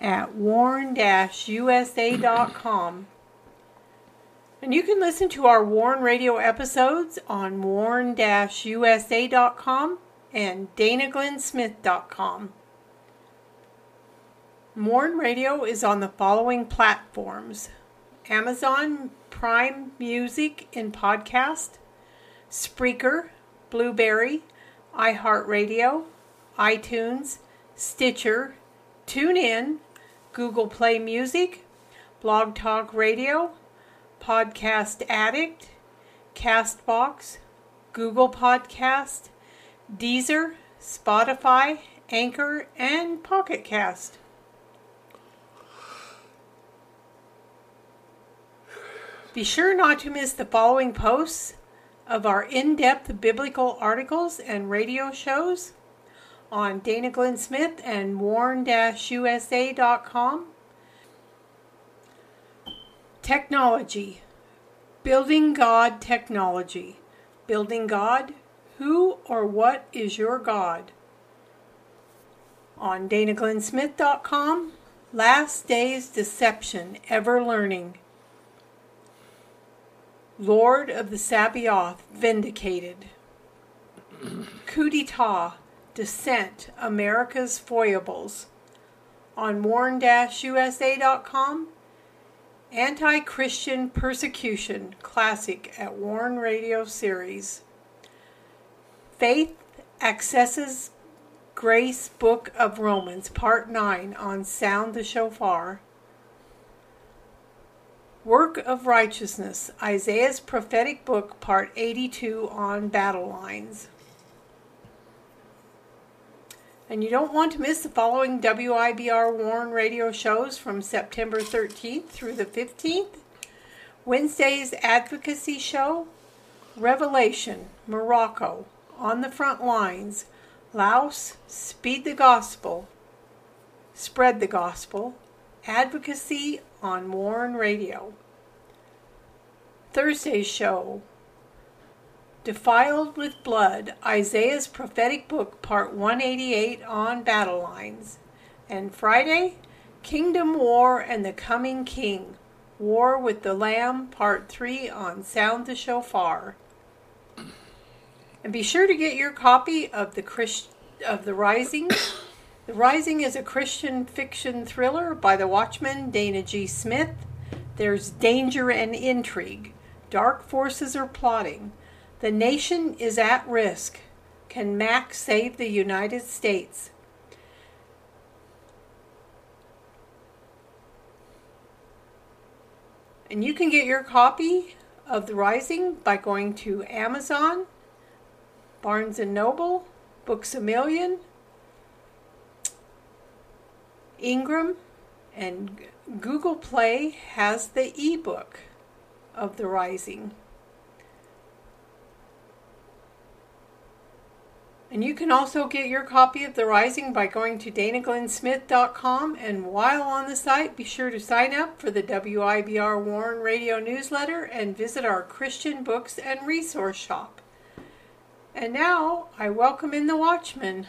at warn-usa.com. And you can listen to our Warn Radio episodes on warn-usa.com and danaglennsmith.com. Warn Radio is on the following platforms Amazon Prime Music and podcast, Spreaker, Blubrry, iHeartRadio, iTunes, Stitcher, TuneIn, Google Play Music, Blog Talk Radio, Podcast Addict, Castbox, Google Podcast, Deezer, Spotify, Anchor, and Pocket Cast. Be sure not to miss the following posts of our in depth biblical articles and radio shows on Dana Glenn Smith and warn usa.com. Technology Building God Technology. Building God. Who or what is your God? On danaglennsmith.com. Last Days Deception Ever Learning. Lord of the Sabaoth vindicated. Coup d'etat, descent, America's foibles. On warn-usa.com. Anti-Christian Persecution Classic at Warn Radio Series. Faith Accesses Grace Book of Romans Part 9 on Sound the Shofar. Work of Righteousness, Isaiah's Prophetic Book, Part 82 on Battle Lines. And you don't want to miss the following WIBR Warn radio shows from September 13th through the 15th. Wednesday's Advocacy Show, Revelation, Morocco, On the Front Lines, Laos, Speed the Gospel, Spread the Gospel, Advocacy on Warn Radio. Thursday's show Defiled with Blood, Isaiah's Prophetic Book, Part 188 on Battle Lines. And Friday, Kingdom War and the Coming King, War with the Lamb, Part 3 on Sound the Shofar. And be sure to get your copy of the Christ- of the Rising the Rising is a Christian fiction thriller by the Watchman Dana G. Smith. There's danger and intrigue. Dark forces are plotting. The nation is at risk. Can Mac save the United States? And you can get your copy of The Rising by going to Amazon, Barnes & Noble, Books A Million, Ingram and Google Play has the ebook of The Rising. And you can also get your copy of The Rising by going to danaglennsmith.com. And while on the site, be sure to sign up for the WIBR Warn Radio newsletter and visit our Christian books and resource shop. And now I welcome in the Watchman.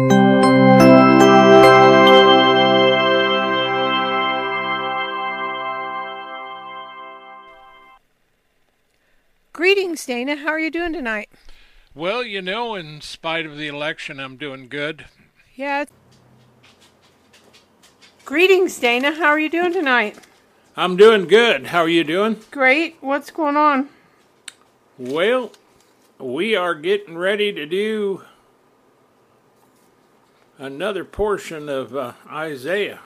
Greetings, Dana. How are you doing tonight? Well, you know, in spite of the election, I'm doing good. Yeah. Greetings, Dana. How are you doing tonight? I'm doing good. How are you doing? Great. What's going on? Well, we are getting ready to do another portion of uh, Isaiah.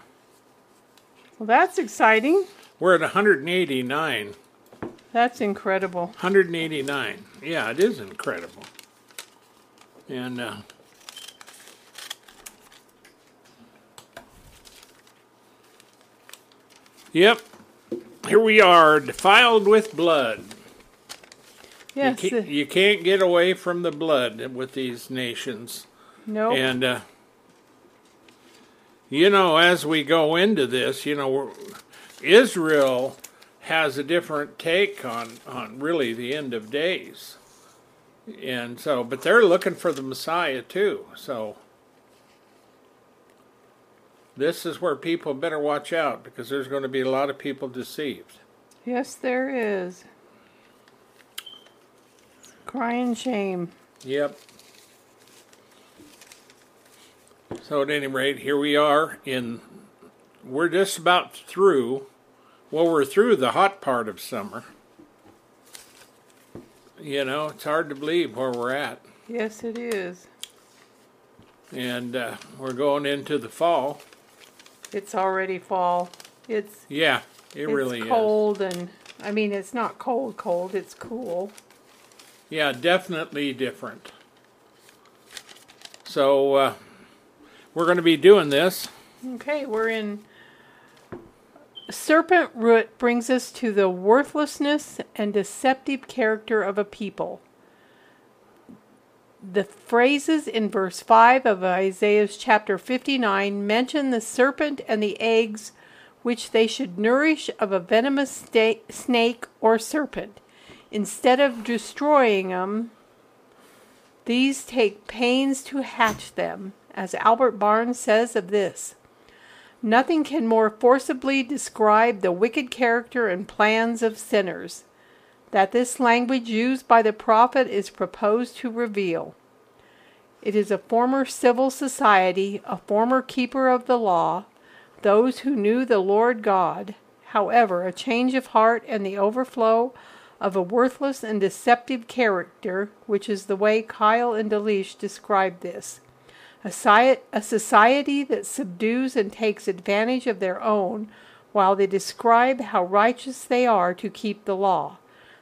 Well, that's exciting. We're at 189. That's incredible. 189. Yeah, it is incredible. And uh, Yep. Here we are, defiled with blood. Yes. You, can't, you can't get away from the blood with these nations. no. And, uh, you know, as we go into this, you know, Israel has a different take on, on really the end of days. And so, but they're looking for the Messiah too. So, this is where people better watch out because there's going to be a lot of people deceived. Yes, there is. Crying shame. Yep. So at any rate, here we are in we're just about through well we're through the hot part of summer. You know, it's hard to believe where we're at. Yes, it is. And uh, we're going into the fall. It's already fall. It's Yeah, it it's really is. cold and I mean it's not cold cold, it's cool. Yeah, definitely different. So uh, we're going to be doing this. Okay, we're in Serpent root brings us to the worthlessness and deceptive character of a people. The phrases in verse 5 of Isaiah's chapter 59 mention the serpent and the eggs which they should nourish of a venomous snake or serpent. Instead of destroying them, these take pains to hatch them, as Albert Barnes says of this. Nothing can more forcibly describe the wicked character and plans of sinners that this language used by the prophet is proposed to reveal. It is a former civil society, a former keeper of the law, those who knew the Lord God. However, a change of heart and the overflow of a worthless and deceptive character, which is the way Keil and Delitzsch describe this. A, society that subdues and takes advantage of their own, while they describe how righteous they are to keep the law.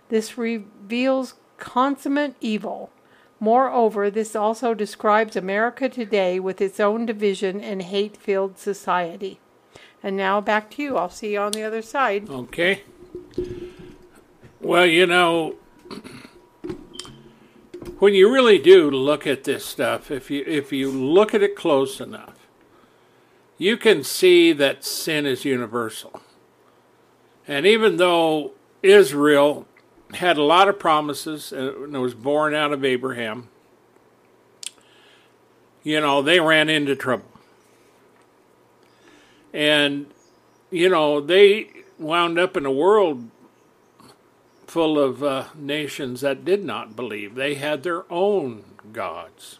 This reveals consummate evil. Moreover, this also describes America today with its own division and hate filled society. And now back to you. I'll see you on the other side. Okay. Well, you know, when you really do look at this stuff, if you if you look at it close enough, you can see that sin is universal. And even though Israel had a lot of promises and was born out of Abraham, you know, they ran into trouble. And, you know, they wound up in a world full of uh, nations that did not believe. They had their own gods.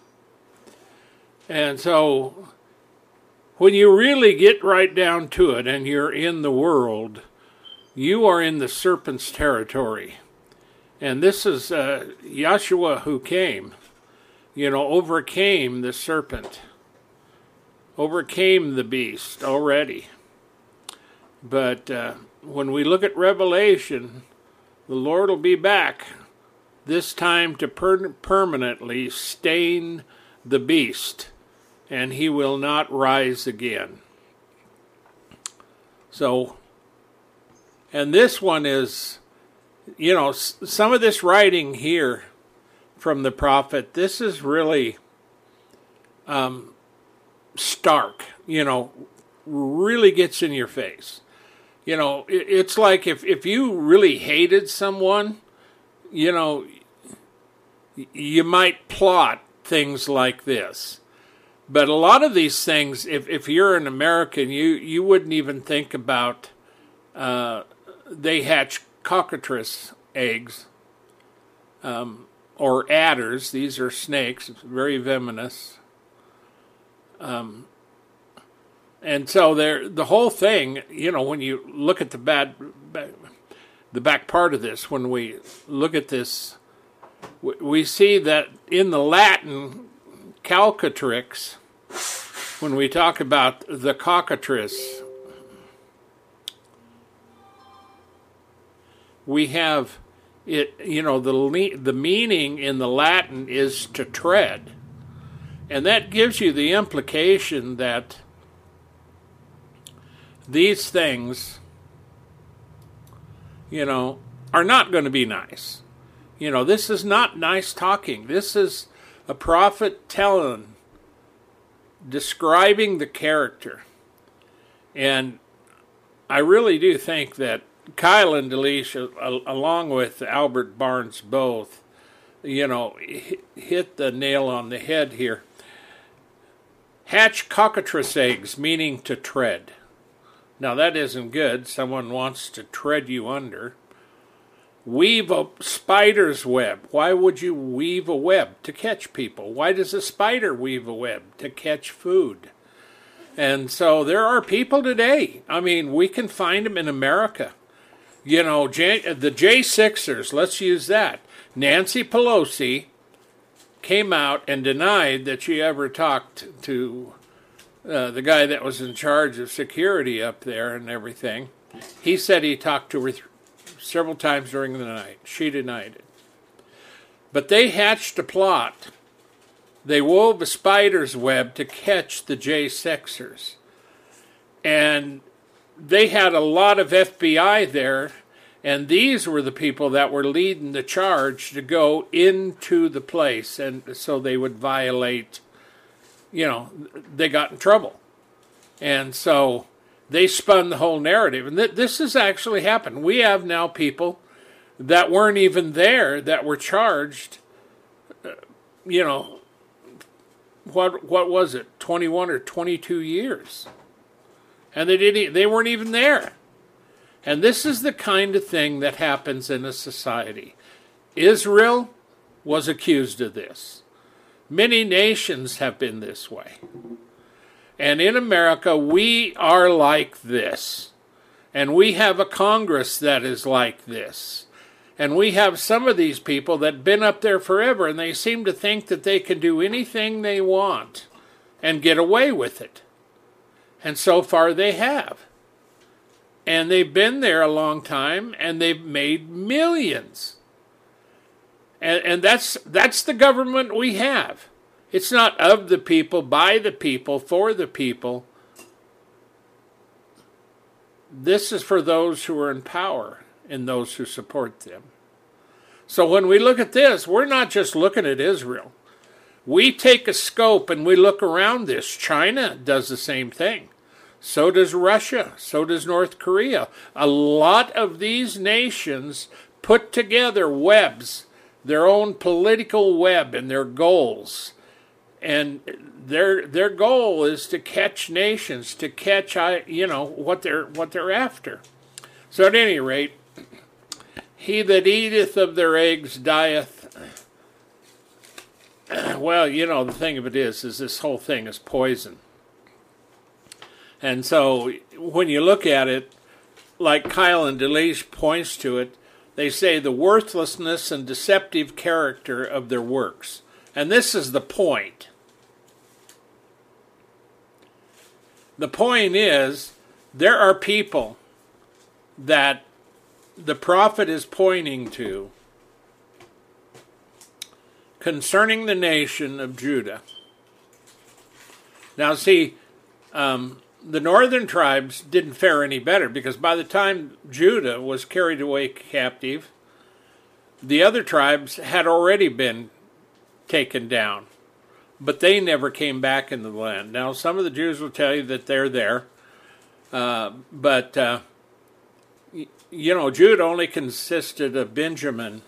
And so, when you really get right down to it and you're in the world, you are in the serpent's territory. And this is uh, Yeshua who came, you know, overcame the serpent, overcame the beast already. But uh, when we look at Revelation, the Lord will be back, this time to per- permanently stain the beast, and he will not rise again. So, and this one is, you know, some of this writing here from the prophet, this is really um, stark, you know, really gets in your face you know, it, it's like if, if you really hated someone, you know, you might plot things like this. But a lot of these things, if, if you're an American, you, you wouldn't even think about uh, they hatch cockatrice eggs. Um, or adders. These are snakes, very venomous. Um, and so there, the whole thing, you know, when you look at the bad, the back part of this, when we look at this, we see that in the Latin calcatrix, when we talk about the cockatrice, we have it you know the the meaning in the latin is to tread. And that gives you the implication that these things you know are not going to be nice you know this is not nice talking this is a prophet telling describing the character and i really do think that Keil and Delitzsch, along with Albert Barnes, both, you know, hit the nail on the head here. Hatch cockatrice eggs, meaning to tread. Now that isn't good. Someone wants to tread you under. Weave a spider's web. Why would you weave a web? To catch people. Why does a spider weave a web? To catch food. And so there are people today. I mean, we can find them in America you know, J, the J6ers, let's use that. Nancy Pelosi came out and denied that she ever talked to uh, the guy that was in charge of security up there and everything. He said he talked to her th- several times during the night. She denied it. But they hatched a plot. They wove a spider's web to catch the J6ers. And they had a lot of FBI there, and these were the people that were leading the charge to go into the place, and so they would violate, you know, they got in trouble. And so they spun the whole narrative. And th- this has actually happened. We have now people that weren't even there that were charged, uh, you know, what what was it, 21 or 22 years and they didn't they weren't even there. And this is the kind of thing that happens in a society. Israel was accused of this. Many nations have been this way. And in America, we are like this. And we have a Congress that is like this. And we have some of these people that have been up there forever, and they seem to think that they can do anything they want and get away with it. And so far they have. And they've been there a long time and they've made millions. And, and that's, that's the government we have. It's not of the people, by the people, for the people. This is for those who are in power and those who support them. So when we look at this, we're not just looking at Israel. We take a scope and we look around this. China does the same thing. So does Russia. So does North Korea. A lot of these nations put together webs, their own political web and their goals. And their their goal is to catch nations, to catch uh, you know what they're what they're after. So at any rate, he that eateth of their eggs dieth. Well, you know the thing of it is, is this whole thing is poison. And so when you look at it, like Keil and Delitzsch points to it, they say the worthlessness and deceptive character of their works. And this is the point. The point is, there are people that the prophet is pointing to concerning the nation of Judah. Now, see, um, the northern tribes didn't fare any better because by the time Judah was carried away captive, the other tribes had already been taken down, but they never came back in the land. Now, some of the Jews will tell you that they're there, uh, but uh, you know, Judah only consisted of Benjamin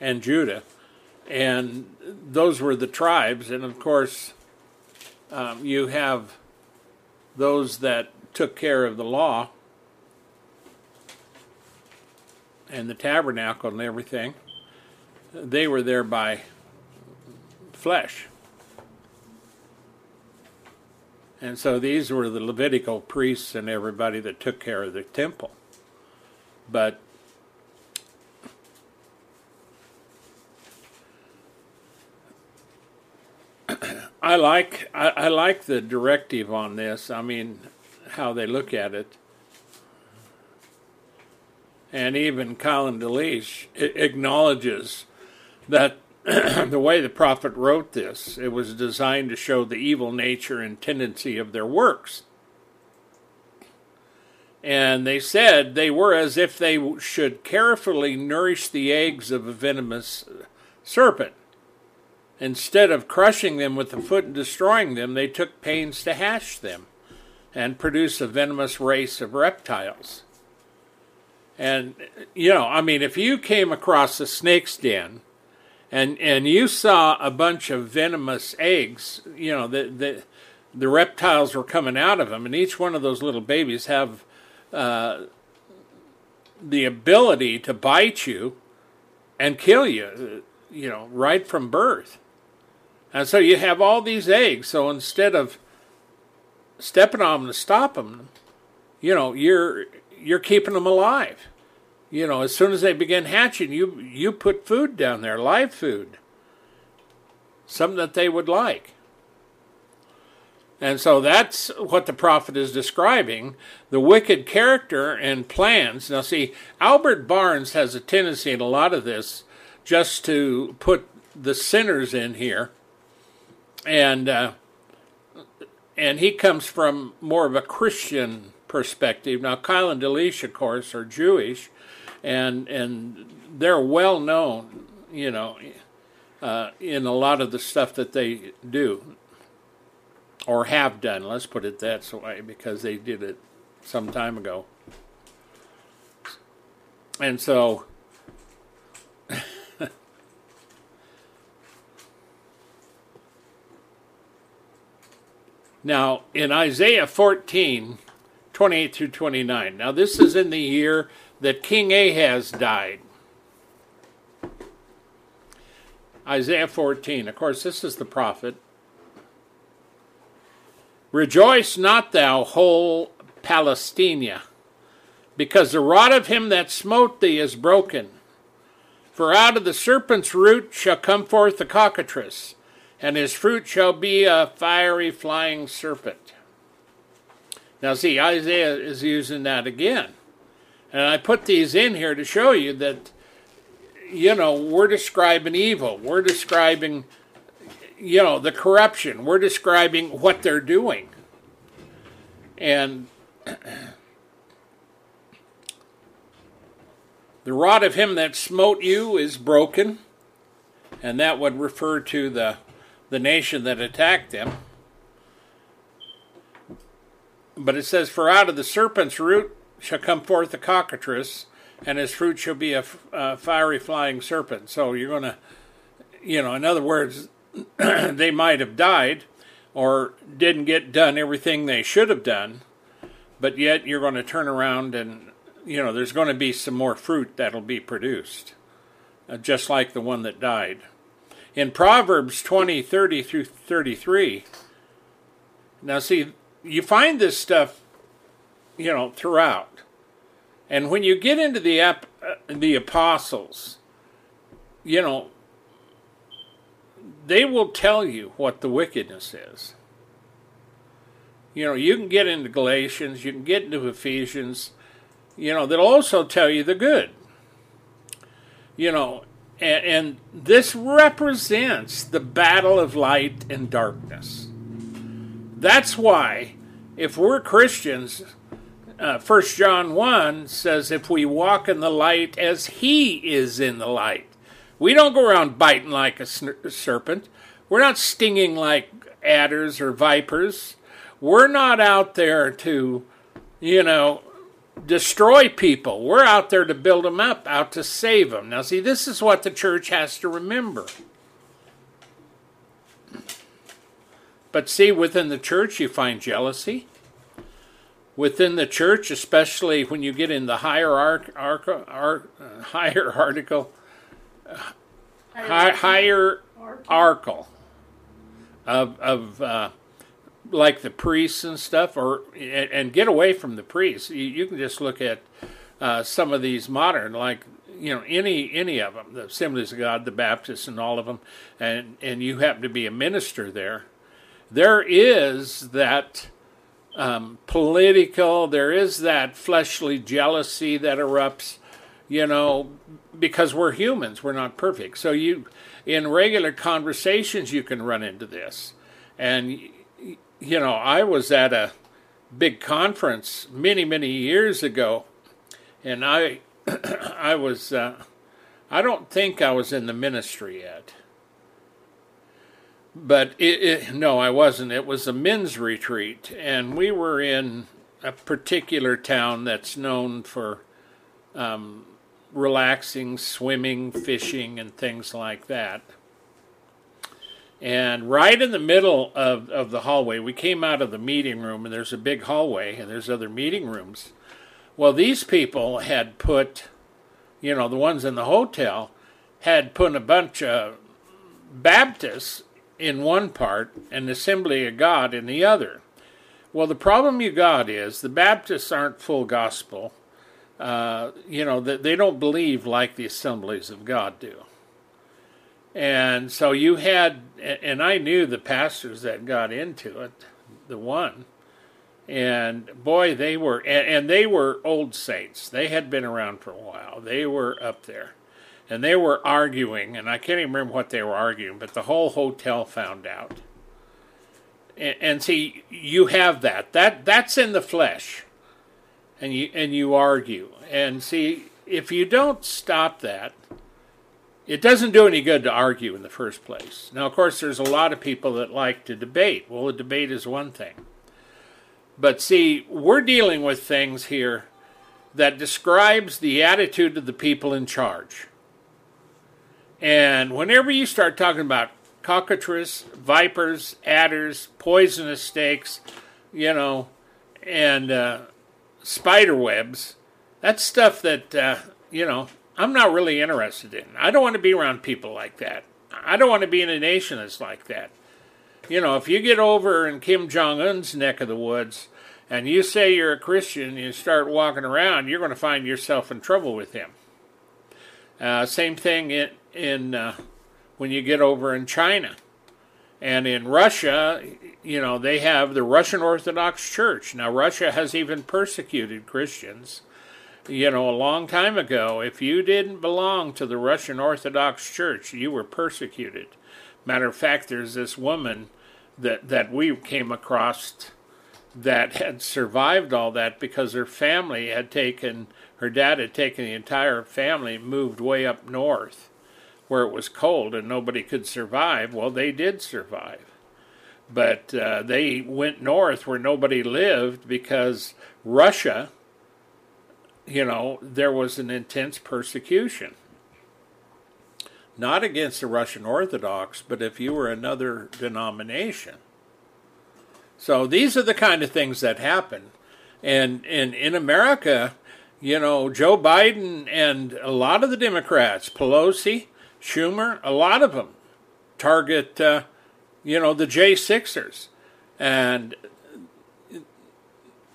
and Judah, and those were the tribes, and of course, um, you have those that took care of the law and the tabernacle and everything, they were there by flesh. And so these were the Levitical priests and everybody that took care of the temple. But I like I, I, like the directive on this. I mean, how they look at it, and even Keil and Delitzsch acknowledges that the way the prophet wrote this, it was designed to show the evil nature and tendency of their works. And they said they were as if they should carefully nourish the eggs of a venomous serpent. Instead of crushing them with the foot and destroying them, they took pains to hatch them and produce a venomous race of reptiles. And, you know, I mean, if you came across a snake's den and, and you saw a bunch of venomous eggs, you know, the, the, the reptiles were coming out of them, and each one of those little babies have uh, the ability to bite you and kill you, you know, right from birth. And so you have all these eggs. So instead of stepping on them to stop them, you know, you're you're keeping them alive. You know, as soon as they begin hatching, you you put food down there, live food, something that they would like. And so that's what the prophet is describing the wicked character and plans. Now, see, Albert Barnes has a tendency in a lot of this just to put the sinners in here and uh, and he comes from more of a Christian perspective. Now, Keil and Delitzsch, of course, are Jewish, and and they're well known, you know, uh, in a lot of the stuff that they do or have done. Let's put it that way, because they did it some time ago, and so. Now, in Isaiah 14, 28 through 29, now this is in the year that King Ahaz died. Isaiah 14, of course, this is the prophet. Rejoice not, thou whole Palestina, because the rod of him that smote thee is broken. For out of the serpent's root shall come forth the cockatrice and his fruit shall be a fiery flying serpent. Now, see, Isaiah is using that again. And I put these in here to show you that, you know, we're describing evil. We're describing, you know, the corruption. We're describing what they're doing. And the rod of him that smote you is broken. And that would refer to the the nation that attacked them. But it says, For out of the serpent's root shall come forth the cockatrice, and his fruit shall be a, a fiery flying serpent. So you're going to, you know, in other words, they might have died or didn't get done everything they should have done, but yet you're going to turn around and, you know, there's going to be some more fruit that'll be produced, uh, just like the one that died in Proverbs 20, 30 through 33. Now, see, you find this stuff, you know, throughout. And when you get into the, uh, the apostles, you know, they will tell you what the wickedness is. You know, you can get into Galatians, you can get into Ephesians, you know, they'll also tell you the good. You know, and, and this represents the battle of light and darkness. That's why, if we're Christians, uh, 1 John 1 says, if we walk in the light as he is in the light. We don't go around biting like a serpent. We're not stinging like adders or vipers. We're not out there to, you know, destroy people. We're out there to build them up, out to save them. Now, see, this is what the church has to remember. But see, within the church, you find jealousy. Within the church, especially when you get in the higher arc, arc, uh, higher article, uh, higher article, of of uh, like the priests and stuff, or and, and get away from the priests. You, you can just look at uh, some of these modern, like you know any any of them, the Assemblies of God, the Baptists, and all of them, and and you happen to be a minister there. There is that um, political. There is that fleshly jealousy that erupts, you know, because we're humans. We're not perfect. So you, in regular conversations, you can run into this. And you know, I was at a big conference many many years ago, and I, I was. Uh, I don't think I was in the ministry yet but it, it, no, I wasn't. It was a men's retreat, and we were in a particular town that's known for um, relaxing, swimming, fishing, and things like that. And right in the middle of, of the hallway, we came out of the meeting room, and there's a big hallway, and there's other meeting rooms. Well, these people had put, you know, the ones in the hotel had put a bunch of Baptists in one part and Assembly of God in the other. Well, the problem you got is the Baptists aren't full gospel. Uh, you know, they don't believe like the Assemblies of God do. And so you had, and I knew the pastors that got into it, the one. And boy, they were, and they were old saints. They had been around for a while. They were up there and they were arguing, and I can't even remember what they were arguing, but the whole hotel found out. And, see, you have that. That that's in the flesh, and you and you argue. And see, if you don't stop that, it doesn't do any good to argue in the first place. Now, of course, there's a lot of people that like to debate. Well, a debate is one thing. But see, we're dealing with things here that describes the attitude of the people in charge. And whenever you start talking about cockatrice, vipers, adders, poisonous snakes, you know, and uh, spider webs, that's stuff that, uh, you know, I'm not really interested in. I don't want to be around people like that. I don't want to be in a nation that's like that. You know, if you get over in Kim Jong un's neck of the woods and you say you're a Christian and you start walking around, you're going to find yourself in trouble with him. Uh, same thing in, in uh, when you get over in China. And in Russia, you know, they have the Russian Orthodox Church. Now, Russia has even persecuted Christians. You know, a long time ago, if you didn't belong to the Russian Orthodox Church, you were persecuted. Matter of fact, there's this woman that, that we came across that had survived all that because her family had taken, her dad had taken the entire family, moved way up north where it was cold and nobody could survive. Well, they did survive. But uh, they went north where nobody lived because Russia, you know, there was an intense persecution. Not against the Russian Orthodox, but if you were another denomination. So these are the kind of things that happen. And, and in America, you know, Joe Biden and a lot of the Democrats, Pelosi, Schumer, a lot of them target, uh, you know, the J6ers. And,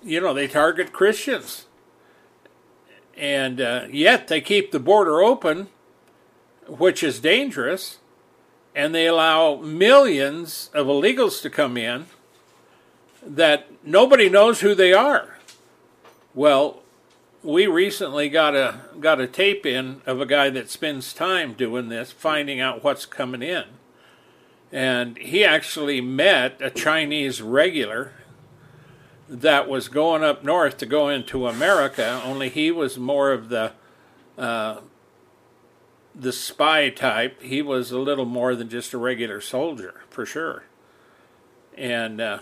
you know, they target Christians. And uh, yet they keep the border open, which is dangerous. And they allow millions of illegals to come in that nobody knows who they are. Well, we recently got a got a tape in of a guy that spends time doing this, finding out what's coming in. And he actually met a Chinese regular that was going up north to go into America. Only he was more of the uh, the spy type. He was a little more than just a regular soldier, for sure. And uh,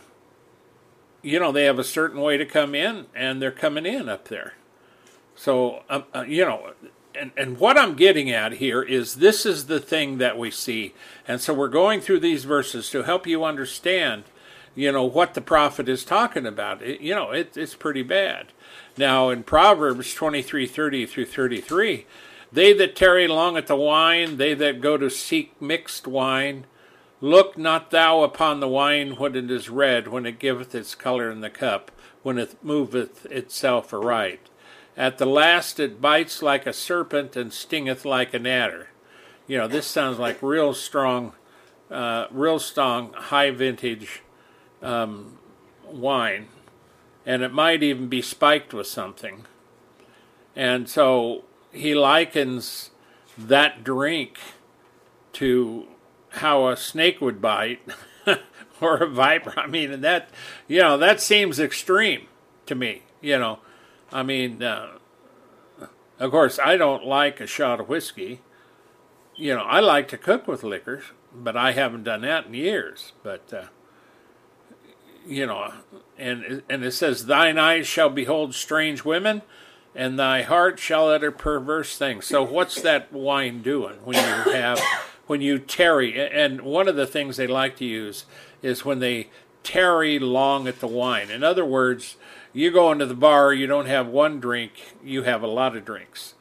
you know they have a certain way to come in, and they're coming in up there. So, um, uh, you know, and, and what I'm getting at here is this is the thing that we see. And so we're going through these verses to help you understand, you know, what the prophet is talking about. It, you know, it, it's pretty bad. Now, in Proverbs twenty three thirty through 33, they that tarry long at the wine, they that go to seek mixed wine, Look not thou upon the wine when it is red, when it giveth its color in the cup, when it moveth itself aright. At the last it bites like a serpent and stingeth like an adder. You know, this sounds like real strong, uh, real strong, high vintage um, wine, and it might even be spiked with something. And so he likens that drink to how a snake would bite or a viper. I mean, that, you know, that seems extreme to me, you know. I mean, uh, of course, I don't like a shot of whiskey. You know, I like to cook with liquors, but I haven't done that in years. But, uh, you know, and and it says, "Thine eyes shall behold strange women, and thy heart shall utter perverse things." So, what's that wine doing when you have when you tarry? And one of the things they like to use is when they tarry long at the wine. In other words, you go into the bar, you don't have one drink, you have a lot of drinks.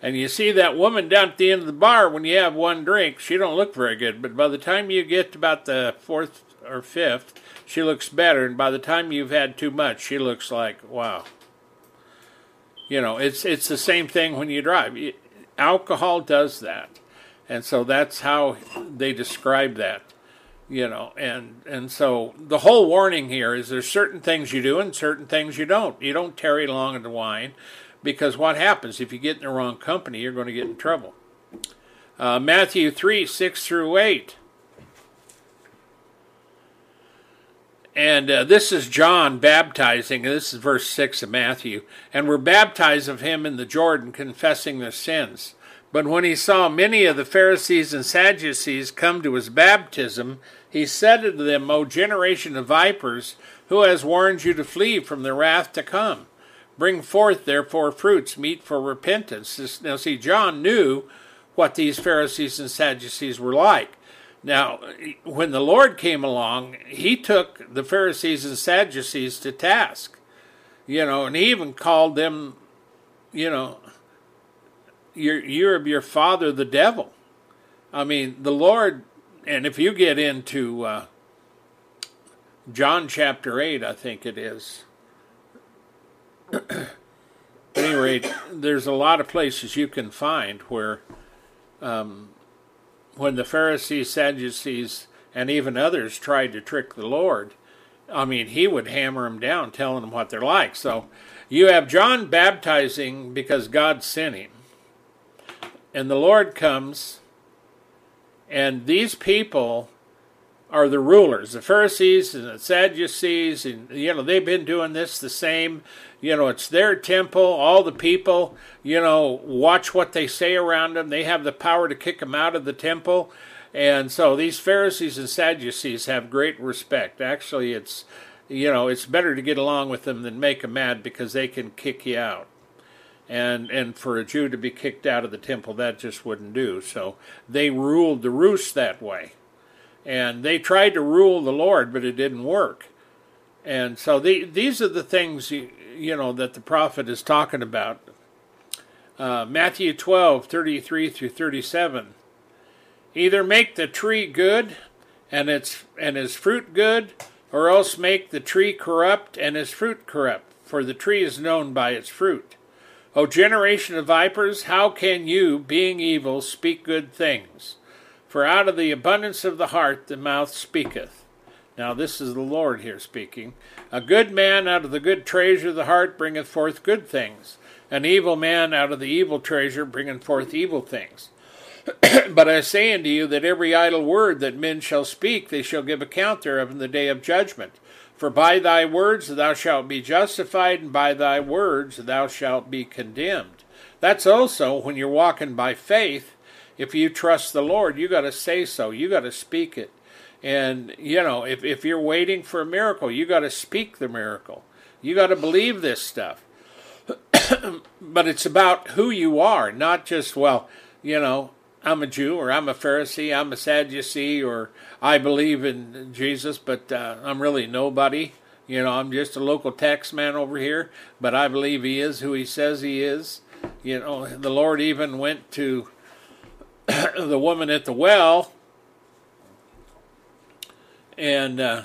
And you see that woman down at the end of the bar when you have one drink, she don't look very good, but by the time you get to about the fourth or fifth, she looks better, and by the time you've had too much, she looks like wow. You know, it's it's the same thing when you drive. Alcohol does that, and so that's how they describe that you know and and so the whole warning here is there's certain things you do and certain things you don't you don't tarry long in the wine because what happens if you get in the wrong company you're going to get in trouble uh, matthew 3 6 through 8 and uh, this is john baptizing this is verse 6 of matthew and we're baptized of him in the jordan confessing their sins but when he saw many of the Pharisees and Sadducees come to his baptism, he said to them, O generation of vipers, who has warned you to flee from the wrath to come? Bring forth, therefore, fruits meet for repentance. Now, see, John knew what these Pharisees and Sadducees were like. Now, when the Lord came along, he took the Pharisees and Sadducees to task. You know, and he even called them, you know, you're, you're of your father, the devil. I mean, the Lord and if you get into uh, John chapter 8, I think it is. At any rate, there's a lot of places you can find where um, when the Pharisees, Sadducees, and even others tried to trick the Lord, I mean, he would hammer them down, telling them what they're like. So you have John baptizing because God sent him. And the Lord comes and these people are the rulers, the Pharisees and the Sadducees, and you know they've been doing this the same. You know, it's their temple. All the people, you know, watch what they say around them. They have the power to kick them out of the temple, and so these Pharisees and Sadducees have great respect. Actually, it's you know it's better to get along with them than make them mad because they can kick you out and and for a Jew to be kicked out of the temple, that just wouldn't do. So they ruled the roost that way, and they tried to rule the Lord, but it didn't work. And so the, these are the things you, you know that the prophet is talking about. Uh, Matthew 12, 33 through 37. Either make the tree good and its and his fruit good, or else make the tree corrupt and his fruit corrupt, for the tree is known by its fruit. O generation of vipers, how can you, being evil, speak good things? For out of the abundance of the heart the mouth speaketh. Now, this is the Lord here speaking. A good man out of the good treasure of the heart bringeth forth good things. An evil man out of the evil treasure bringeth forth evil things. but I say unto you that every idle word that men shall speak, they shall give account thereof in the day of judgment. For by thy words thou shalt be justified, and by thy words thou shalt be condemned. That's also when you're walking by faith. If you trust the Lord, you got to say so. You got to speak it. And, you know, if, if you're waiting for a miracle, you got to speak the miracle. You got to believe this stuff. but it's about who you are, not just, well, you know, I'm a Jew or I'm a Pharisee, I'm a Sadducee, or I believe in Jesus, but uh, I'm really nobody. You know, I'm just a local tax man over here, but I believe he is who he says he is. You know, the Lord even went to the woman at the well and uh,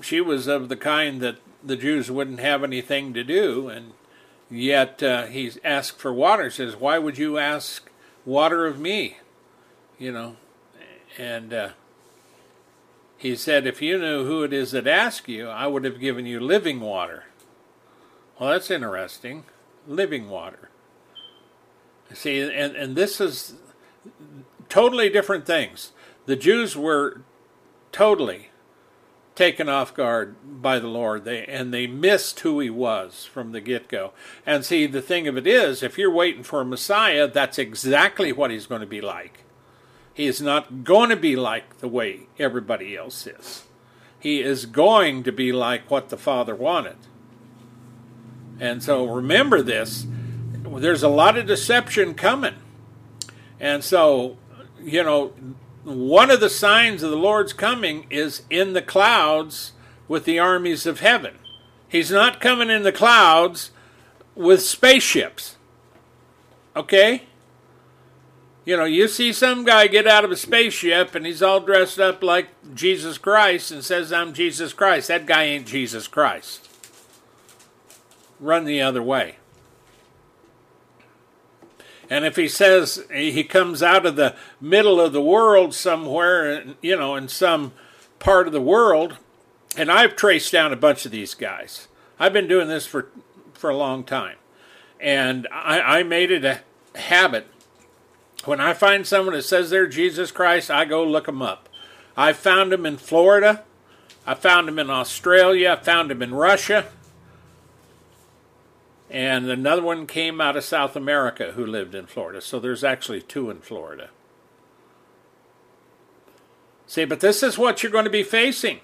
she was of the kind that the Jews wouldn't have anything to do, and yet uh, he asked for water. Says, "Why would you ask water of me?" You know, and uh, he said, "If you knew who it is that asked you, I would have given you living water." Well, that's interesting, living water. See, and and this is totally different things. The Jews were totally taken off guard by the Lord. They and they missed who he was from the get-go. And see, the thing of it is, if you're waiting for a Messiah, that's exactly what he's going to be like. He is not going to be like the way everybody else is. He is going to be like what the Father wanted. And so remember this, there's a lot of deception coming. And so, you know, one of the signs of the Lord's coming is in the clouds with the armies of heaven. He's not coming in the clouds with spaceships. Okay? You know, you see some guy get out of a spaceship and he's all dressed up like Jesus Christ and says, I'm Jesus Christ. That guy ain't Jesus Christ. Run the other way. And if he says he comes out of the middle of the world somewhere, you know, in some part of the world, and I've traced down a bunch of these guys. I've been doing this for for a long time, and I, I made it a habit. When I find someone that says they're Jesus Christ, I go look them up. I found them in Florida. I found them in Australia. I found them in Russia and another one came out of South America who lived in Florida. So there's actually two in Florida. See, but this is what you're going to be facing.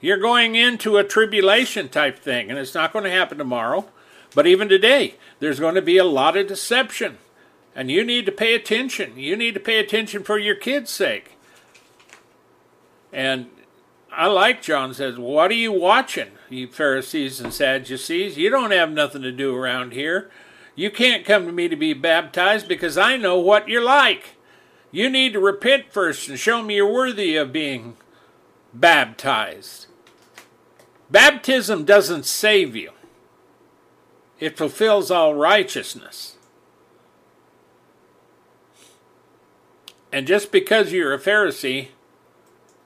You're going into a tribulation type thing, and it's not going to happen tomorrow. But even today, there's going to be a lot of deception. And you need to pay attention. You need to pay attention for your kids' sake. And I like John says, What are you watching, you Pharisees and Sadducees? You don't have nothing to do around here. You can't come to me to be baptized because I know what you're like. You need to repent first and show me you're worthy of being baptized. Baptism doesn't save you, it fulfills all righteousness. And just because you're a Pharisee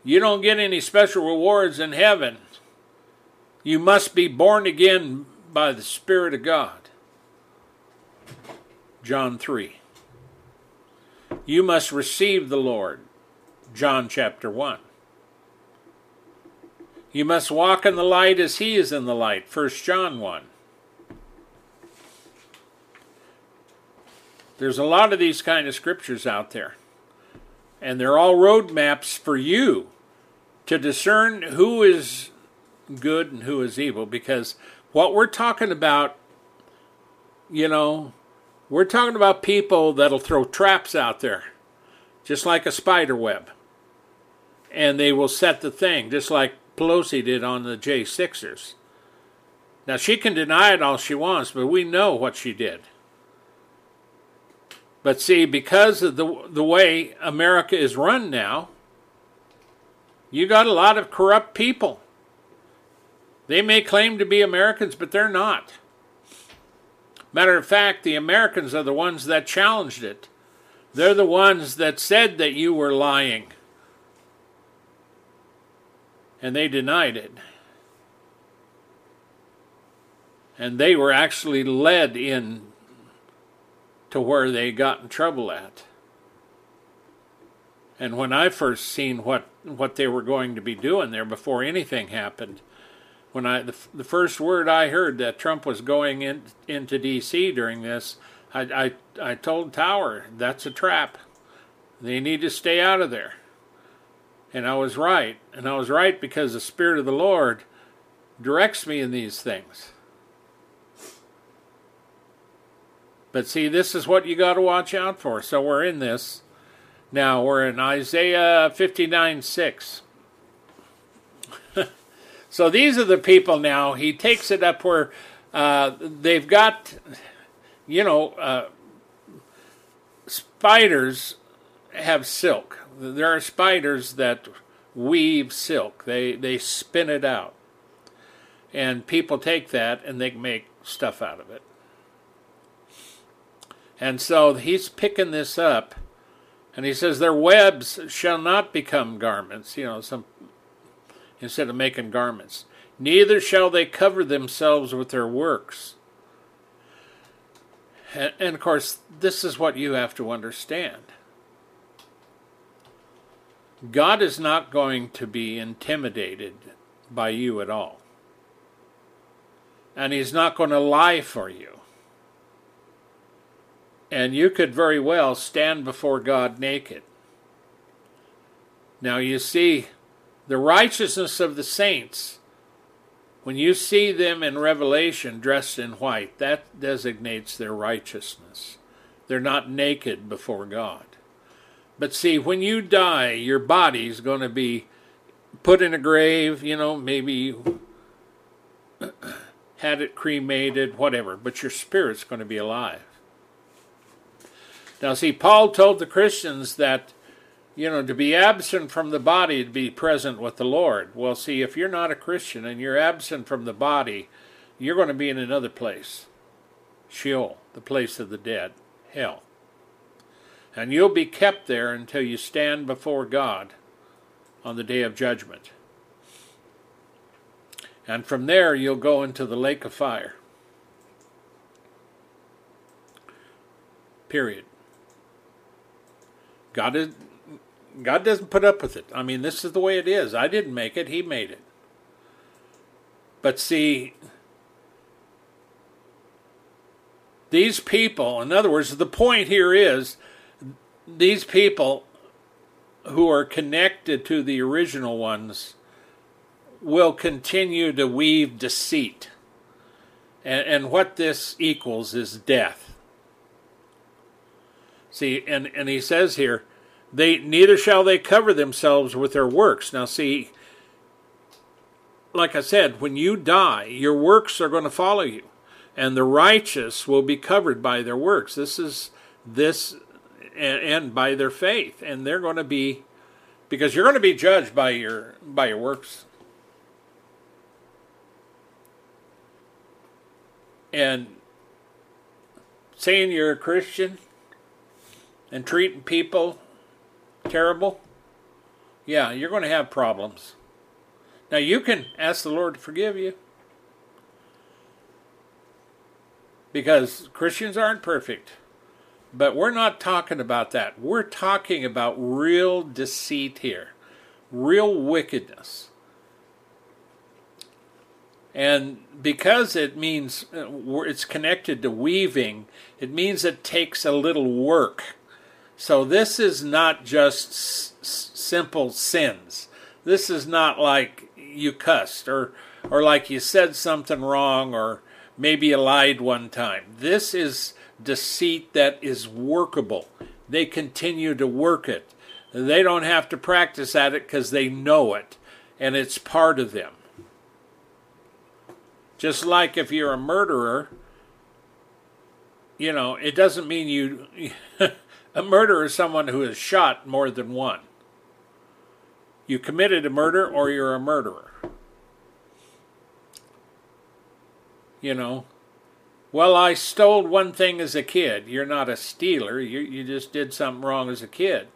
you don't get any special rewards in heaven. You must be born again by the Spirit of God. John 3. You must receive the Lord. John chapter 1. You must walk in the light as he is in the light. 1 John 1. There's a lot of these kind of scriptures out there. And they're all roadmaps for you to discern who is good and who is evil because what we're talking about, you know, we're talking about people that'll throw traps out there, just like a spider web. And they will set the thing, just like Pelosi did on the J6ers. Now, she can deny it all she wants, but we know what she did. But see, because of the, the way America is run now, you got a lot of corrupt people. They may claim to be Americans, but they're not. Matter of fact, the Americans are the ones that challenged it. They're the ones that said that you were lying. And they denied it. And they were actually led in to where they got in trouble at. And when I first seen what what they were going to be doing there before anything happened, when I the, the first word I heard that Trump was going in, into D.C. during this, I, I I told Tower that's a trap. They need to stay out of there. And I was right, and I was right because the Spirit of the Lord directs me in these things. But see, this is what you got to watch out for. So we're in this. Now we're in Isaiah 59 6. so these are the people now. He takes it up where uh, they've got, you know, uh, spiders have silk. There are spiders that weave silk. They they spin it out. And people take that and they make stuff out of it. And so he's picking this up and he says their webs shall not become garments, you know, some instead of making garments. Neither shall they cover themselves with their works. And, and of course, this is what you have to understand. God is not going to be intimidated by you at all. And He's not going to lie for you. And you could very well stand before God naked. Now, you see, the righteousness of the saints, when you see them in Revelation dressed in white, that designates their righteousness. They're not naked before God. But see, when you die, your body's going to be put in a grave, you know, maybe you had it cremated, whatever, but your spirit's going to be alive. Now, see, Paul told the Christians that, you know, to be absent from the body, to be present with the Lord. Well, see, if you're not a Christian and you're absent from the body, you're going to be in another place Sheol, the place of the dead, hell. And you'll be kept there until you stand before God on the day of judgment. And from there, you'll go into the lake of fire. Period. God is, God doesn't put up with it. I mean, this is the way it is. I didn't make it, He made it. But see, these people, in other words, the point here is these people who are connected to the original ones will continue to weave deceit. And, and what this equals is death. See, and, and he says here, they neither shall they cover themselves with their works. Now see, like I said, when you die, your works are going to follow you. And the righteous will be covered by their works. This is this and, and by their faith. And they're going to be because you're going to be judged by your by your works. And saying you're a Christian and treating people terrible, yeah, you're going to have problems. Now, you can ask the Lord to forgive you because Christians aren't perfect. But we're not talking about that. We're talking about real deceit here, real wickedness. And because it means uh, it's connected to weaving, it means it takes a little work. So this is not just s- simple sins. This is not like you cussed or or like you said something wrong or maybe you lied one time. This is deceit that is workable. They continue to work it. They don't have to practice at it because they know it and it's part of them. Just like if you're a murderer, you know, it doesn't mean you. a murderer is someone who has shot more than one. You committed a murder or you're a murderer. You know, well, I stole one thing as a kid. You're not a stealer. You, you just did something wrong as a kid.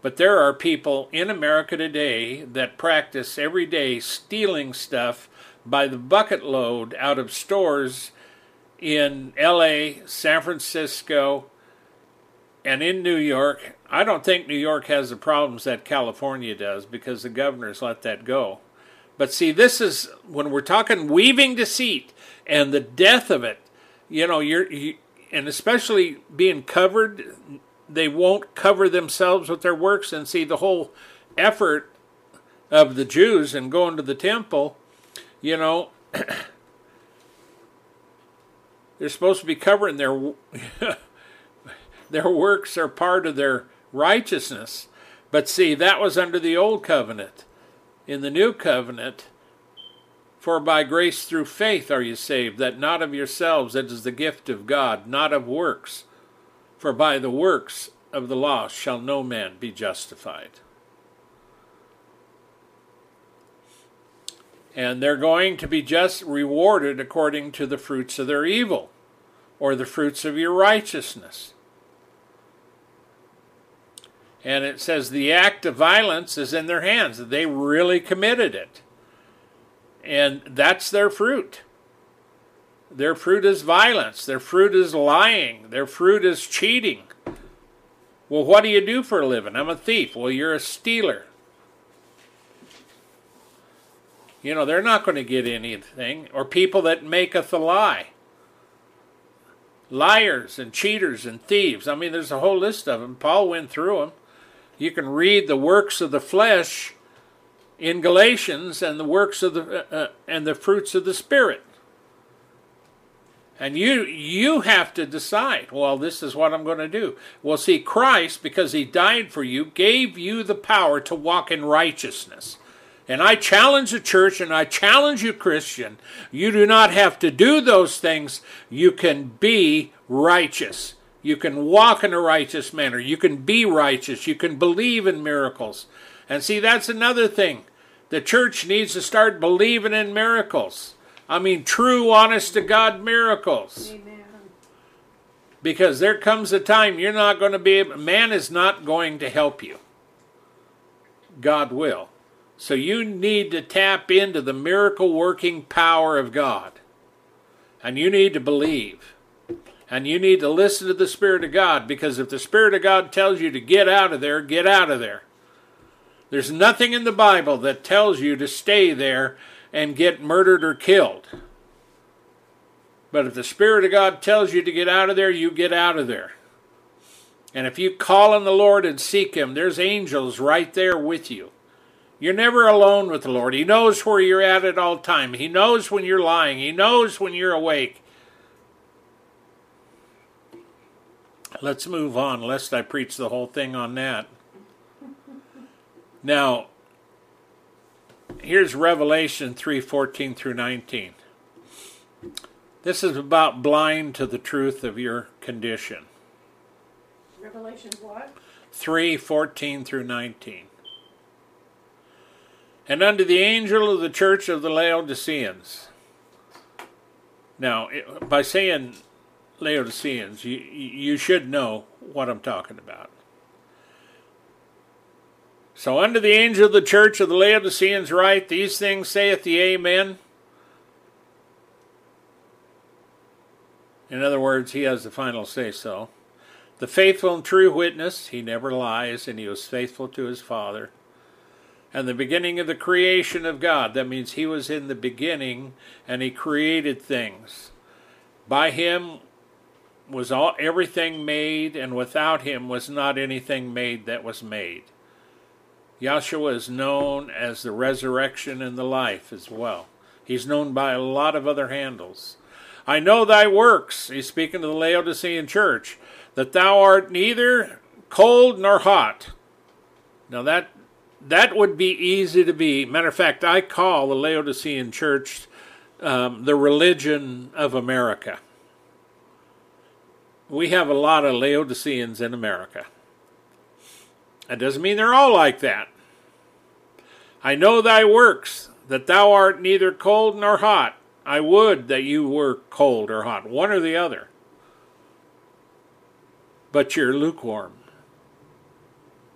But there are people in America today that practice every day stealing stuff by the bucket load out of stores in LA, San Francisco, and in New York. I don't think New York has the problems that California does because the governors let that go. But see, this is when we're talking weaving deceit and the death of it. You know, you're you, and especially being covered, they won't cover themselves with their works. And see, the whole effort of the Jews and going to the temple, you know, they're supposed to be covering their their works are part of their righteousness. But see, that was under the old covenant. In the new covenant, for by grace through faith are you saved, that not of yourselves, it is the gift of God, not of works. For by the works of the law shall no man be justified. And they're going to be just rewarded according to the fruits of their evil or the fruits of your righteousness. And it says the act of violence is in their hands. They really committed it. And that's their fruit. Their fruit is violence. Their fruit is lying. Their fruit is cheating. Well, what do you do for a living? I'm a thief. Well, you're a stealer. You know, they're not going to get anything. Or people that maketh a lie. Liars and cheaters and thieves. I mean, there's a whole list of them. Paul went through them. You can read the works of the flesh in Galatians and the works of the uh, uh, and the fruits of the spirit. And you you have to decide, well, this is what I'm going to do. Well, see, Christ, because he died for you, gave you the power to walk in righteousness. And I challenge the church and I challenge you, Christian, you do not have to do those things. You can be righteous. You can walk in a righteous manner. You can be righteous. You can believe in miracles. And see, that's another thing. The church needs to start believing in miracles. I mean, true, honest to God miracles. Amen. Because there comes a time you're not going to be able, man is not going to help you. God will. So you need to tap into the miracle working power of God. And you need to believe. And you need to listen to the Spirit of God because if the Spirit of God tells you to get out of there, get out of there. There's nothing in the Bible that tells you to stay there and get murdered or killed. But if the Spirit of God tells you to get out of there, you get out of there. And if you call on the Lord and seek Him, there's angels right there with you. You're never alone with the Lord. He knows where you're at at all time. He knows when you're lying. He knows when you're awake. Let's move on, lest I preach the whole thing on that. Now, here's Revelation 3:14 through 19. This is about blind to the truth of your condition. Revelation what? 3:14 through 19. And unto the angel of the church of the Laodiceans. Now, by saying Laodiceans, you, you should know what I'm talking about. So unto the angel of the church of the Laodiceans write, These things saith the Amen. In other words, he has the final say so. The faithful and true witness, he never lies, and he was faithful to his Father. And the beginning of the creation of God, that means he was in the beginning and he created things. By him was all everything made, and without him was not anything made that was made. Yahshua is known as the resurrection and the life as well. He's known by a lot of other handles. I know thy works, he's speaking to the Laodicean church, that thou art neither cold nor hot. Now that that would be easy to be. Matter of fact, I call the Laodicean church um, the religion of America. We have a lot of Laodiceans in America. That doesn't mean they're all like that. I know thy works, that thou art neither cold nor hot. I would that you were cold or hot, one or the other. But you're lukewarm.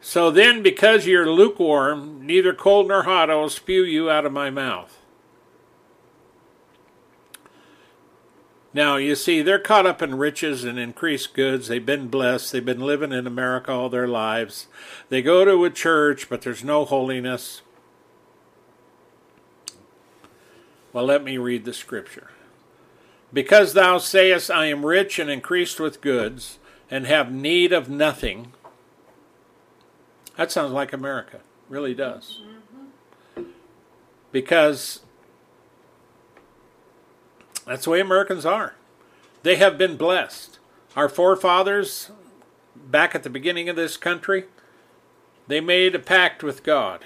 So then, because you're lukewarm, neither cold nor hot, I will spew you out of my mouth. Now, you see, they're caught up in riches and increased goods. They've been blessed. They've been living in America all their lives. They go to a church, but there's no holiness. Well, let me read the scripture. Because thou sayest, I am rich and increased with goods, and have need of nothing. That sounds like America. Really does. Mm-hmm. Because that's the way Americans are. They have been blessed. Our forefathers, back at the beginning of this country, they made a pact with God.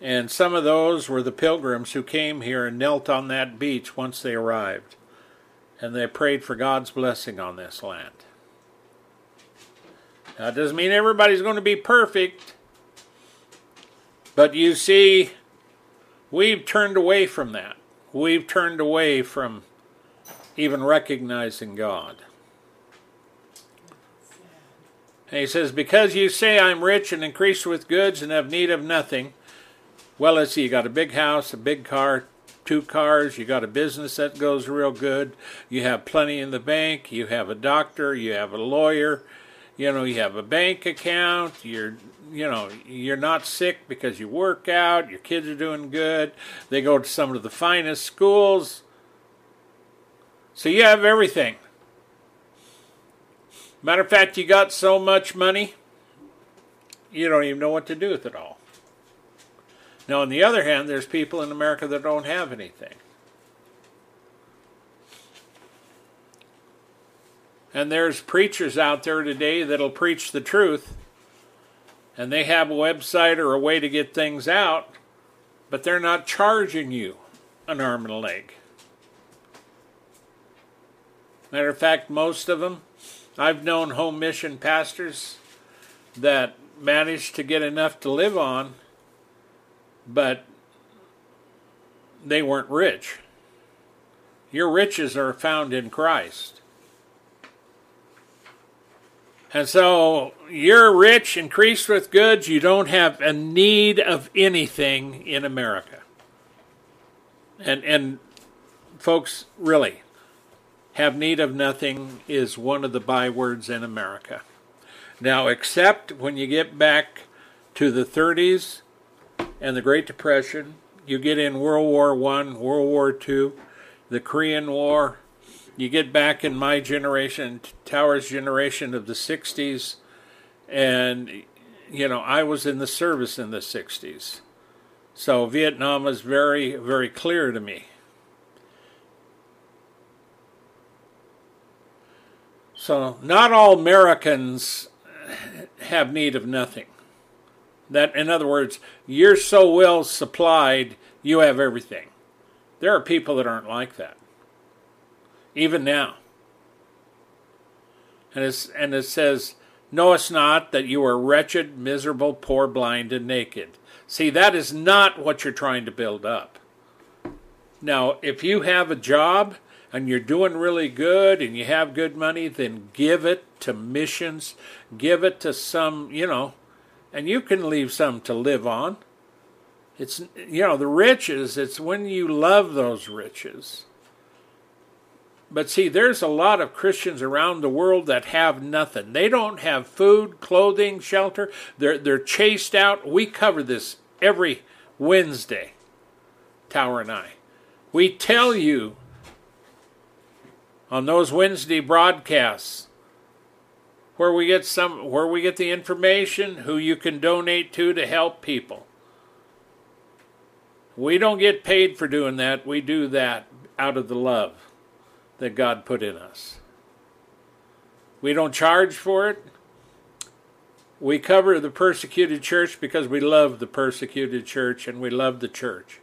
And some of those were the pilgrims who came here and knelt on that beach once they arrived. And they prayed for God's blessing on this land. Now, it doesn't mean everybody's going to be perfect. But you see, we've turned away from that. We've turned away from even recognizing God. And he says, Because you say I'm rich and increased with goods and have need of nothing. Well, let's see, you got a big house, a big car, two cars, you got a business that goes real good, you have plenty in the bank, you have a doctor, you have a lawyer, you know, you have a bank account, you're you know, you're not sick because you work out, your kids are doing good, they go to some of the finest schools. So you have everything. Matter of fact, you got so much money, you don't even know what to do with it all. Now, on the other hand, there's people in America that don't have anything. And there's preachers out there today that'll preach the truth, and they have a website or a way to get things out, but they're not charging you an arm and a leg. Matter of fact, most of them I've known home mission pastors that managed to get enough to live on, but they weren't rich. Your riches are found in Christ. And so you're rich, increased with goods, you don't have a need of anything in America. And and folks, really, have need of nothing is one of the bywords in America. Now, except when you get back to the 30s and the Great Depression, you get in World War One, World War Two, the Korean War. You get back in my generation, Tower's generation of the 60s, and you know I was in the service in the 60s, so Vietnam was very, very clear to me. So, not all Americans have need of nothing. That, in other words, you're so well supplied, you have everything. There are people that aren't like that, even now. And, and it says, Knowest not that you are wretched, miserable, poor, blind, and naked. See, that is not what you're trying to build up. Now, if you have a job and you're doing really good and you have good money, then give it to missions, give it to some, you know, and you can leave some to live on. It's, you know, the riches, it's when you love those riches. But see, there's a lot of Christians around the world that have nothing. They don't have food, clothing, shelter. They're, they're chased out. We cover this every Wednesday, Tower and I. We tell you on those Wednesday broadcasts where we get some where we get the information who you can donate to to help people. We don't get paid for doing that. We do that out of the love that God put in us. We don't charge for it. We cover the persecuted church because we love the persecuted church and we love the church.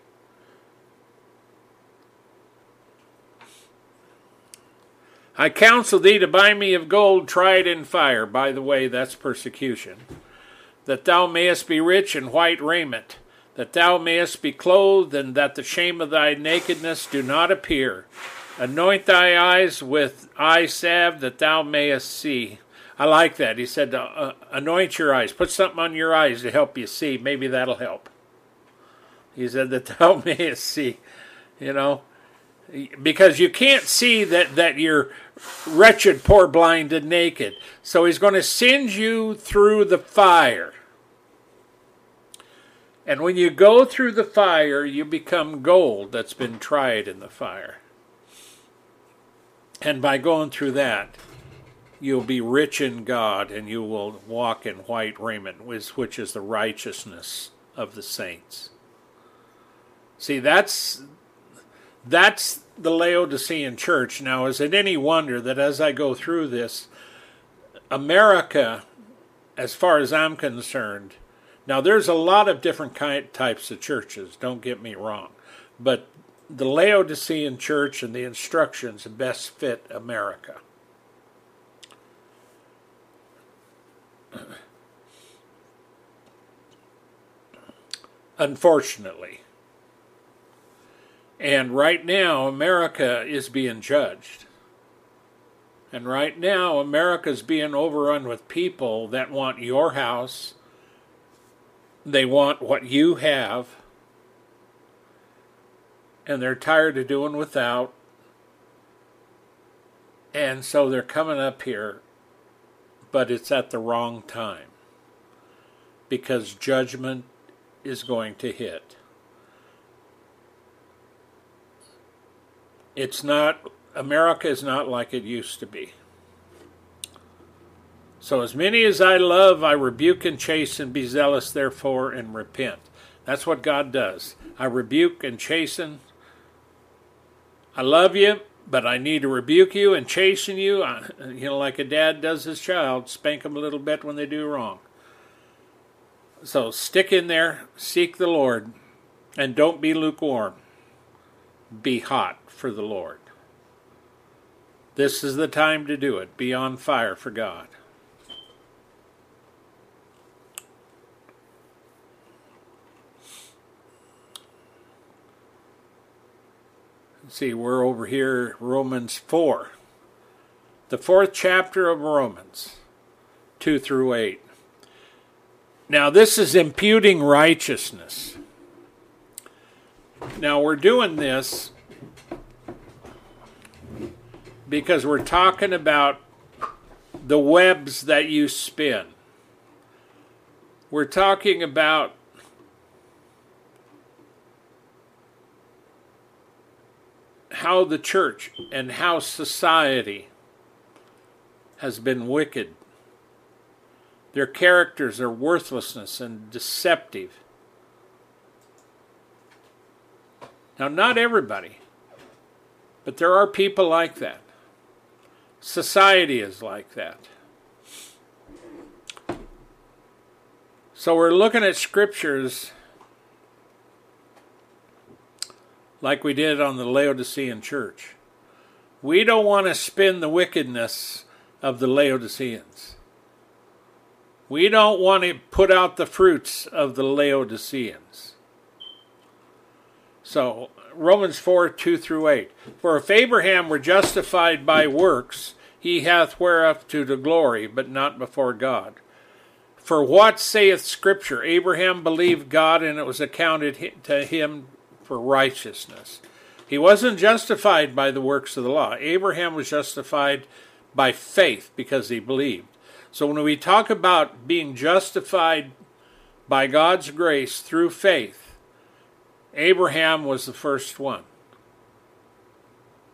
I counsel thee to buy me of gold tried in fire. By the way, that's persecution. That thou mayest be rich in white raiment, that thou mayest be clothed, and that the shame of thy nakedness do not appear. Anoint thy eyes with eye salve, that thou mayest see. I like that. He said, uh, anoint your eyes. Put something on your eyes to help you see. Maybe that'll help. He said that thou mayest see. You know, because you can't see that, that you're wretched, poor, blind, and naked. So he's going to send you through the fire. And when you go through the fire, you become gold that's been tried in the fire. And by going through that, you'll be rich in God and you will walk in white raiment, which is the righteousness of the saints. See, that's that's the Laodicean church. Now, is it any wonder that as I go through this, America, as far as I'm concerned, now there's a lot of different kind, types of churches, don't get me wrong, but the Laodicean church and the instructions best fit America. unfortunately. And right now, America is being judged. And right now, America's being overrun with people that want your house, they want what you have, and they're tired of doing without. And so they're coming up here, but it's at the wrong time because judgment is going to hit. It's not, America is not like it used to be. So, as many as I love, I rebuke and chasten, be zealous therefore and repent. That's what God does. I rebuke and chasten. I love you, but I need to rebuke you and chasten you. You know, like a dad does his child, spank them a little bit when they do wrong. So stick in there, seek the Lord, and don't be lukewarm. Be hot for the Lord. This is the time to do it. Be on fire for God. See, we're over here, Romans 4. The fourth chapter of Romans, 2 through 8. Now, this is imputing righteousness. Now, we're doing this because we're talking about the webs that you spin. We're talking about how the church and how society has been wicked their characters are worthlessness and deceptive. Now, not everybody, but there are people like that. Society is like that. So we're looking at scriptures like we did on the Laodicean church. We don't want to spin the wickedness of the Laodiceans. We don't want to put out the fruits of the Laodiceans. So, Romans 4 2 through 8. For if Abraham were justified by works, he hath whereof to the glory, but not before God. For what saith Scripture? Abraham believed God, and it was accounted to him for righteousness. He wasn't justified by the works of the law. Abraham was justified by faith because he believed. So when we talk about being justified by God's grace through faith, Abraham was the first one.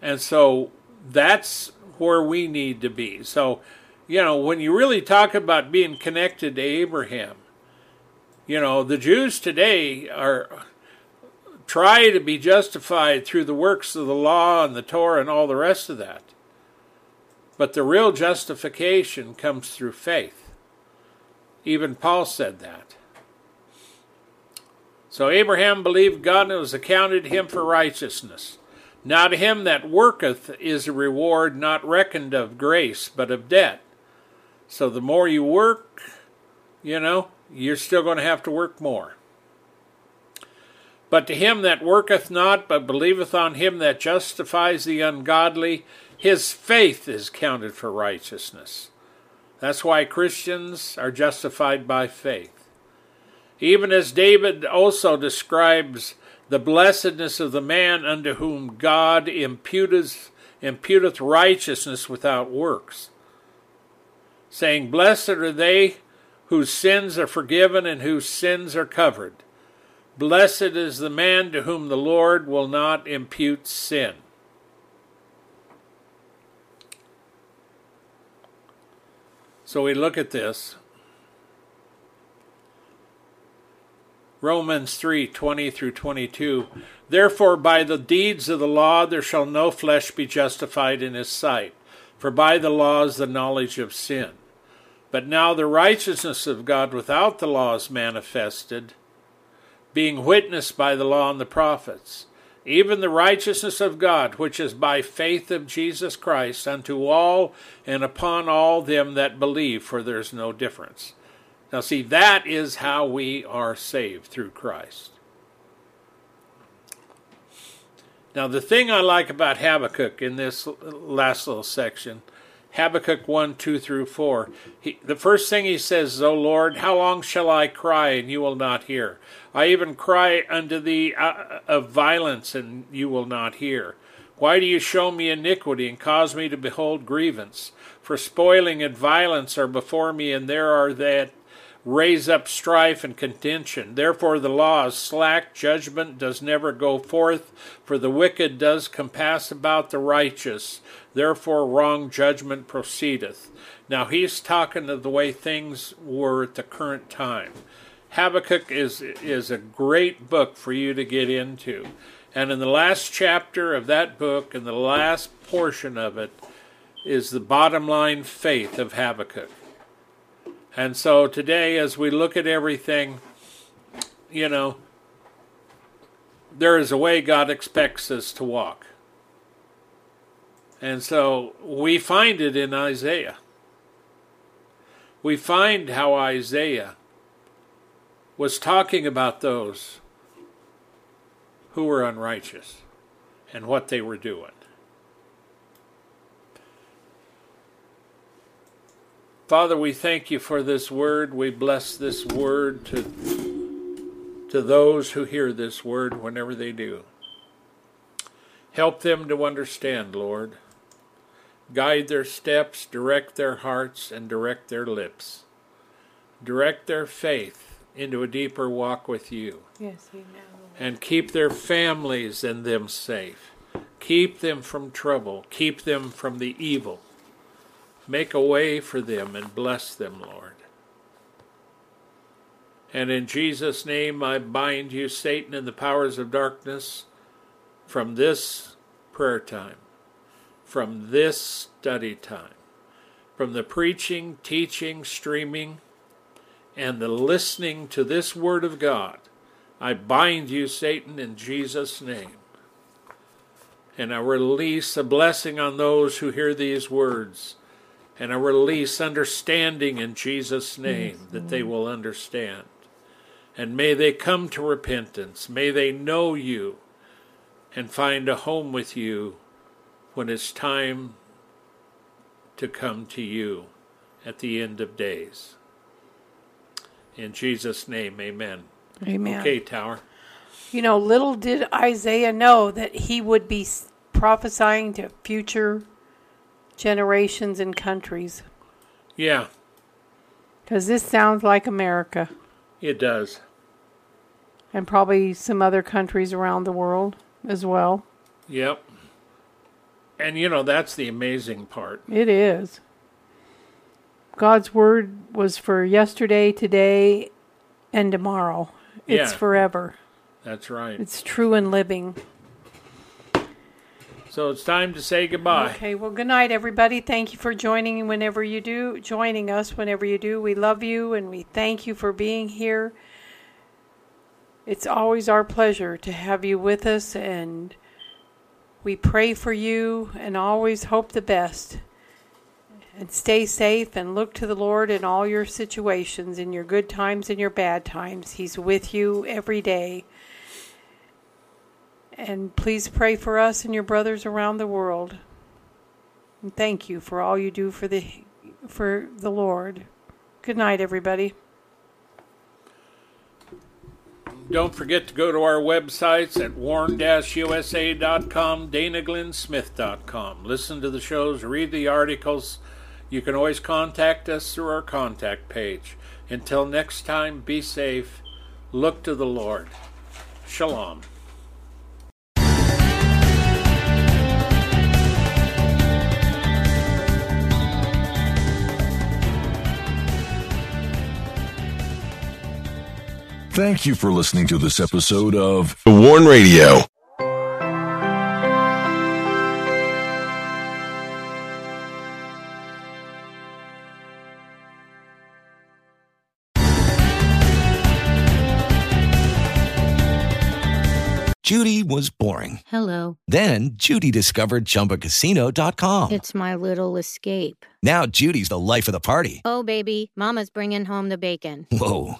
And so that's where we need to be. So, you know, when you really talk about being connected to Abraham, you know, the Jews today are try to be justified through the works of the law and the Torah and all the rest of that. But the real justification comes through faith. Even Paul said that. So Abraham believed God and it was accounted him for righteousness. Now to him that worketh is a reward not reckoned of grace, but of debt. So the more you work, you know, you're still going to have to work more. But to him that worketh not, but believeth on him that justifies the ungodly, his faith is counted for righteousness. That's why Christians are justified by faith. Even as David also describes the blessedness of the man unto whom God imputeth, imputeth righteousness without works, saying, Blessed are they whose sins are forgiven and whose sins are covered. Blessed is the man to whom the Lord will not impute sin. So we look at this. Romans 3 20 through 22. Therefore, by the deeds of the law there shall no flesh be justified in his sight, for by the law is the knowledge of sin. But now the righteousness of God without the law is manifested, being witnessed by the law and the prophets even the righteousness of God, which is by faith of Jesus Christ, unto all and upon all them that believe, for there is no difference. Now, see, that is how we are saved through Christ. Now, the thing I like about Habakkuk in this last little section, Habakkuk 1 2 through 4, he, the first thing he says is, O Lord, how long shall I cry and you will not hear? I even cry unto thee uh, of violence and you will not hear. Why do you show me iniquity and cause me to behold grievance? For spoiling and violence are before me, and there are that raise up strife and contention. Therefore the law is slack, judgment does never go forth, for the wicked does compass about the righteous. Therefore wrong judgment proceedeth. Now he's talking of the way things were at the current time. Habakkuk is is a great book for you to get into. And in the last chapter of that book, in the last portion of it, is the bottom line faith of Habakkuk. And so today, as we look at everything, you know, there is a way God expects us to walk. And so we find it in Isaiah. We find how Isaiah was talking about those who were unrighteous and what they were doing. Father, we thank you for this word. We bless this word to, to those who hear this word whenever they do. Help them to understand, Lord. Guide their steps, direct their hearts, and direct their lips. Direct their faith into a deeper walk with you. Yes, amen. And keep their families and them safe. Keep them from trouble. Keep them from the evil. Make a way for them and bless them, Lord. And in Jesus' name, I bind you, Satan, and the powers of darkness from this prayer time, from this study time, from the preaching, teaching, streaming, and the listening to this Word of God. I bind you, Satan, in Jesus' name. And I release a blessing on those who hear these words and I release understanding in Jesus' name that they will understand. And may they come to repentance. May they know you and find a home with you when it's time to come to you at the end of days. In Jesus' name, amen. Amen. Okay, Tower. You know, little did Isaiah know that he would be prophesying to future generations and countries. Yeah. Because this sounds like America. It does. And probably some other countries around the world as well. Yep. And you know, that's the amazing part. It is. God's word was for yesterday, today, and tomorrow. It's Yeah. forever. That's right. It's true and living. So it's time to say goodbye. Okay, well, good night, everybody. Thank you for joining whenever you do, joining us whenever you do. We love you and we thank you for being here. It's always our pleasure to have you with us, and we pray for you and always hope the best. And stay safe and look to the Lord in all your situations, in your good times and your bad times. He's with you every day. And please pray for us and your brothers around the world. And thank you for all you do for the for the Lord. Good night, everybody. Don't forget to go to our websites at warn-usa.com, danaglennsmith.com. Listen to the shows, read the articles. You can always contact us through our contact page. Until next time, be safe. Look to the Lord. Shalom. Thank you for listening to this episode of The Warn Radio. Judy was boring. Hello. Then Judy discovered ChumbaCasino.com. It's my little escape. Now Judy's the life of the party. Oh, baby, Mama's bringing home the bacon. Whoa,